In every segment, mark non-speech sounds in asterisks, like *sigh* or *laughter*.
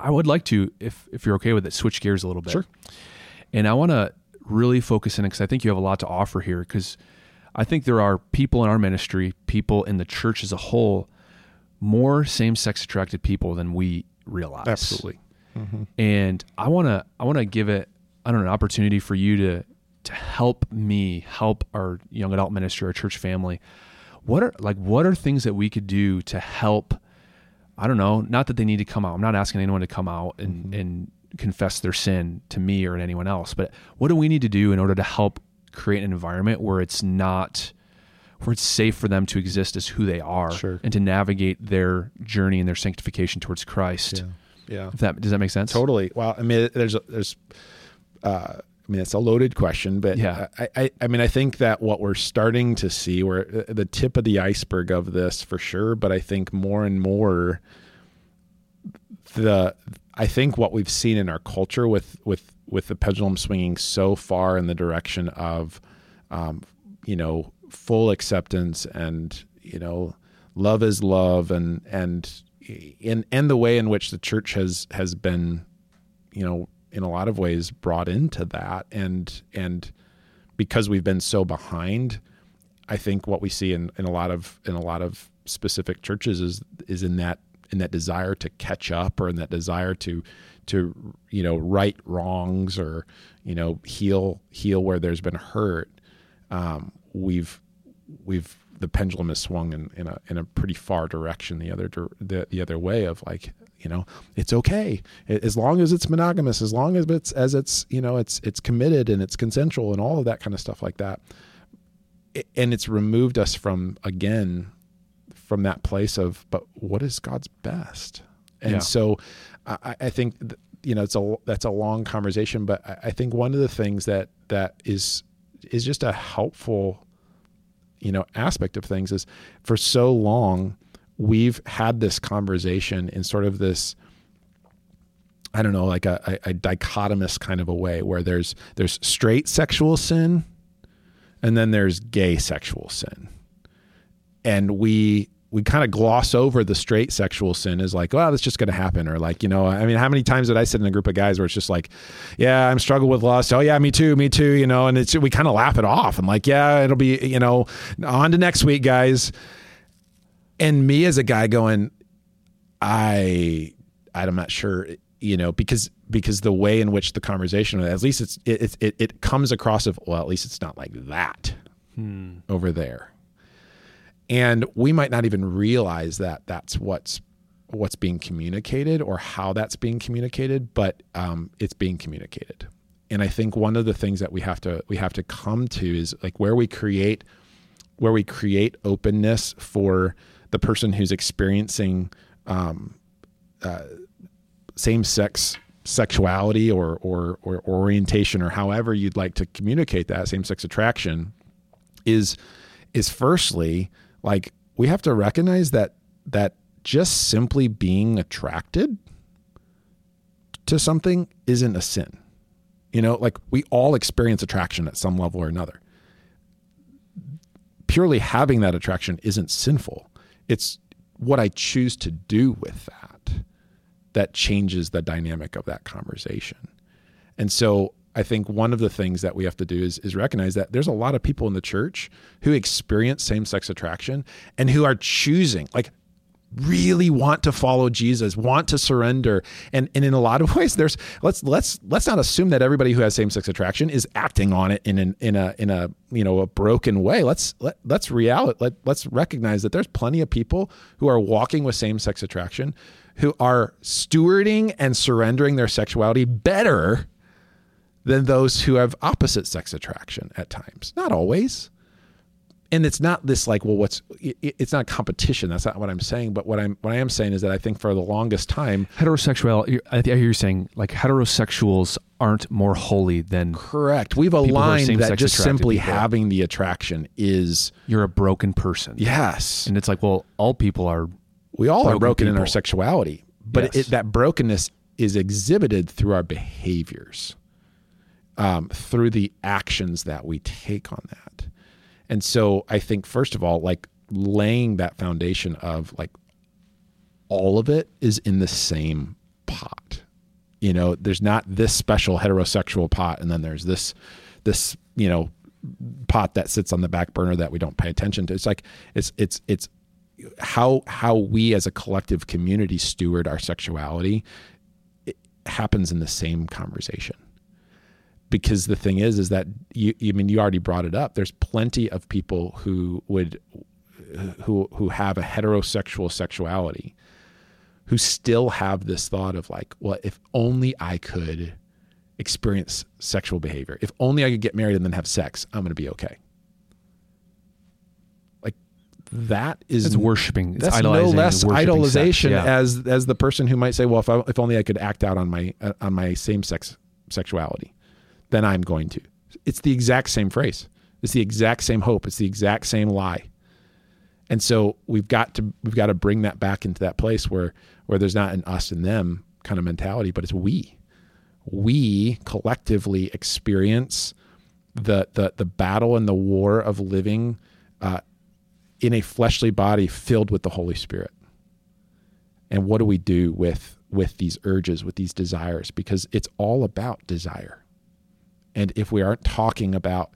I would like to, if if you're okay with it, switch gears a little bit. Sure. And I want to really focus in because I think you have a lot to offer here. Because I think there are people in our ministry, people in the church as a whole, more same-sex attracted people than we realize. Absolutely. Mm-hmm. And I want to I want to give it I don't know an opportunity for you to to help me help our young adult ministry, our church family. What are like what are things that we could do to help? I don't know. Not that they need to come out. I'm not asking anyone to come out and and confess their sin to me or to anyone else. But what do we need to do in order to help create an environment where it's not where it's safe for them to exist as who they are Sure. and to navigate their journey and their sanctification towards Christ. Yeah. If that does that make sense? Totally. Well, I mean, there's there's, uh, I mean, it's a loaded question, but Yeah. I, I, I mean, I think that what we're starting to see, we're uh, the tip of the iceberg of this for sure, but I think more and more, the I think what we've seen in our culture with with with the pendulum swinging so far in the direction of, um, you know, full acceptance and you know, love is love and and in and the way in which the church has has been, you know, in a lot of ways brought into that and and because we've been so behind, I think what we see in, in a lot of in a lot of specific churches is is in that in that desire to catch up or in that desire to to you know right wrongs or you know heal heal where there's been hurt. Um, we've we've the pendulum has swung in, in a in a pretty far direction the other the, the other way of like you know it's okay as long as it's monogamous as long as it's as it's you know it's it's committed and it's consensual and all of that kind of stuff like that and it's removed us from again from that place of but what is God's best and Yeah. so I, I think th- you know it's a that's a long conversation but I, I think one of the things that that is is just a helpful you know aspect of things is for so long we've had this conversation in sort of this I don't know, like a, a, a dichotomous kind of a way where there's there's straight sexual sin and then there's gay sexual sin. And we we kind of gloss over the straight sexual sin as like, well, that's just going to happen. Or like, you know, I mean, how many times did I sit in a group of guys where it's just like, yeah, I'm struggling with lust. Oh yeah, me too, me too. You know, and it's we kind of laugh it off. I'm like, yeah, it'll be, you know, on to next week, guys. And me as a guy going, I, I'm not sure, you know, because because the way in which the conversation, at least it's it it, it comes across of well, at least it's not like that over there. And we might not even realize that that's what's what's being communicated or how that's being communicated but um, it's being communicated. And i think one of the things that we have to we have to come to is like where we create where we create openness for the person who's experiencing um, uh, same-sex sexuality or, or or orientation or however you'd like to communicate that same-sex attraction is is firstly like we have to recognize that that just simply being attracted to something isn't a sin. You know, like we all experience attraction at some level or another. Purely having that attraction isn't sinful. It's what I choose to do with that that changes the dynamic of that conversation. And so I think one of the things that we have to do is, is recognize that there's a lot of people in the church who experience same sex attraction and who are choosing, like, really want to follow Jesus, want to surrender. And, and in a lot of *laughs* ways, there's let's let's let's not assume that everybody who has same sex attraction is acting on it in an, in a in a you know a broken way. Let's let, let's reality let, let's recognize that there's plenty of people who are walking with same sex attraction who are stewarding and surrendering their sexuality better than those who have opposite sex attraction at times. Not always. And it's not this like, well, what's it, it's not competition. That's not what I'm saying. But what I'm what I am saying is that I think for the longest time, Heterosexual. I hear you saying like heterosexuals aren't more holy than correct. We've aligned that just simply people. having the attraction is you're a broken person. yes. And it's like, well, all people are. we all are broken broken in our sexuality, but Yes. it, that brokenness is exhibited through our behaviors, um, through the actions that we take on that. And so I think, first of all, like laying that foundation of like all of it is in the same pot. You know, there's not this special heterosexual pot, and then there's this this you know pot that sits on the back burner that we don't pay attention to. It's like it's it's it's how how we as a collective community steward our sexuality it happens in the same conversation because the thing is is that you I mean you already brought it up there's plenty of people who would who who have a heterosexual sexuality who still have this thought of like well if only I could experience sexual behavior if only I could get married and then have sex I'm going to be okay like that is It's worshiping. It's that's no less idolization. Yeah. as as the person who might say, "Well, if I, if only I could act out on my uh, on my same sex sexuality, then I'm going to." It's the exact same phrase. It's the exact same hope. It's the exact same lie. And so we've got to we've got to bring that back into that place where where there's not an us and them kind of mentality, but it's we. We collectively experience the the the battle and the war of living uh, in a fleshly body filled with the Holy Spirit. And what do we do with with these urges, with these desires? Because it's all about desire. And if we aren't talking about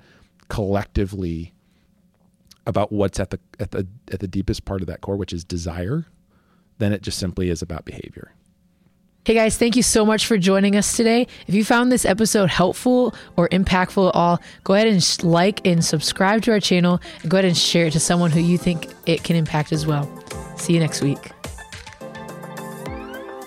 collectively about what's at the at the at the deepest part of that core, which is desire, then it just simply is about behavior. Hey guys, thank you so much for joining us today. If you found this episode helpful or impactful at all, go ahead and sh- like and subscribe to our channel and go ahead and share it to someone who you think it can impact as well. See you next week.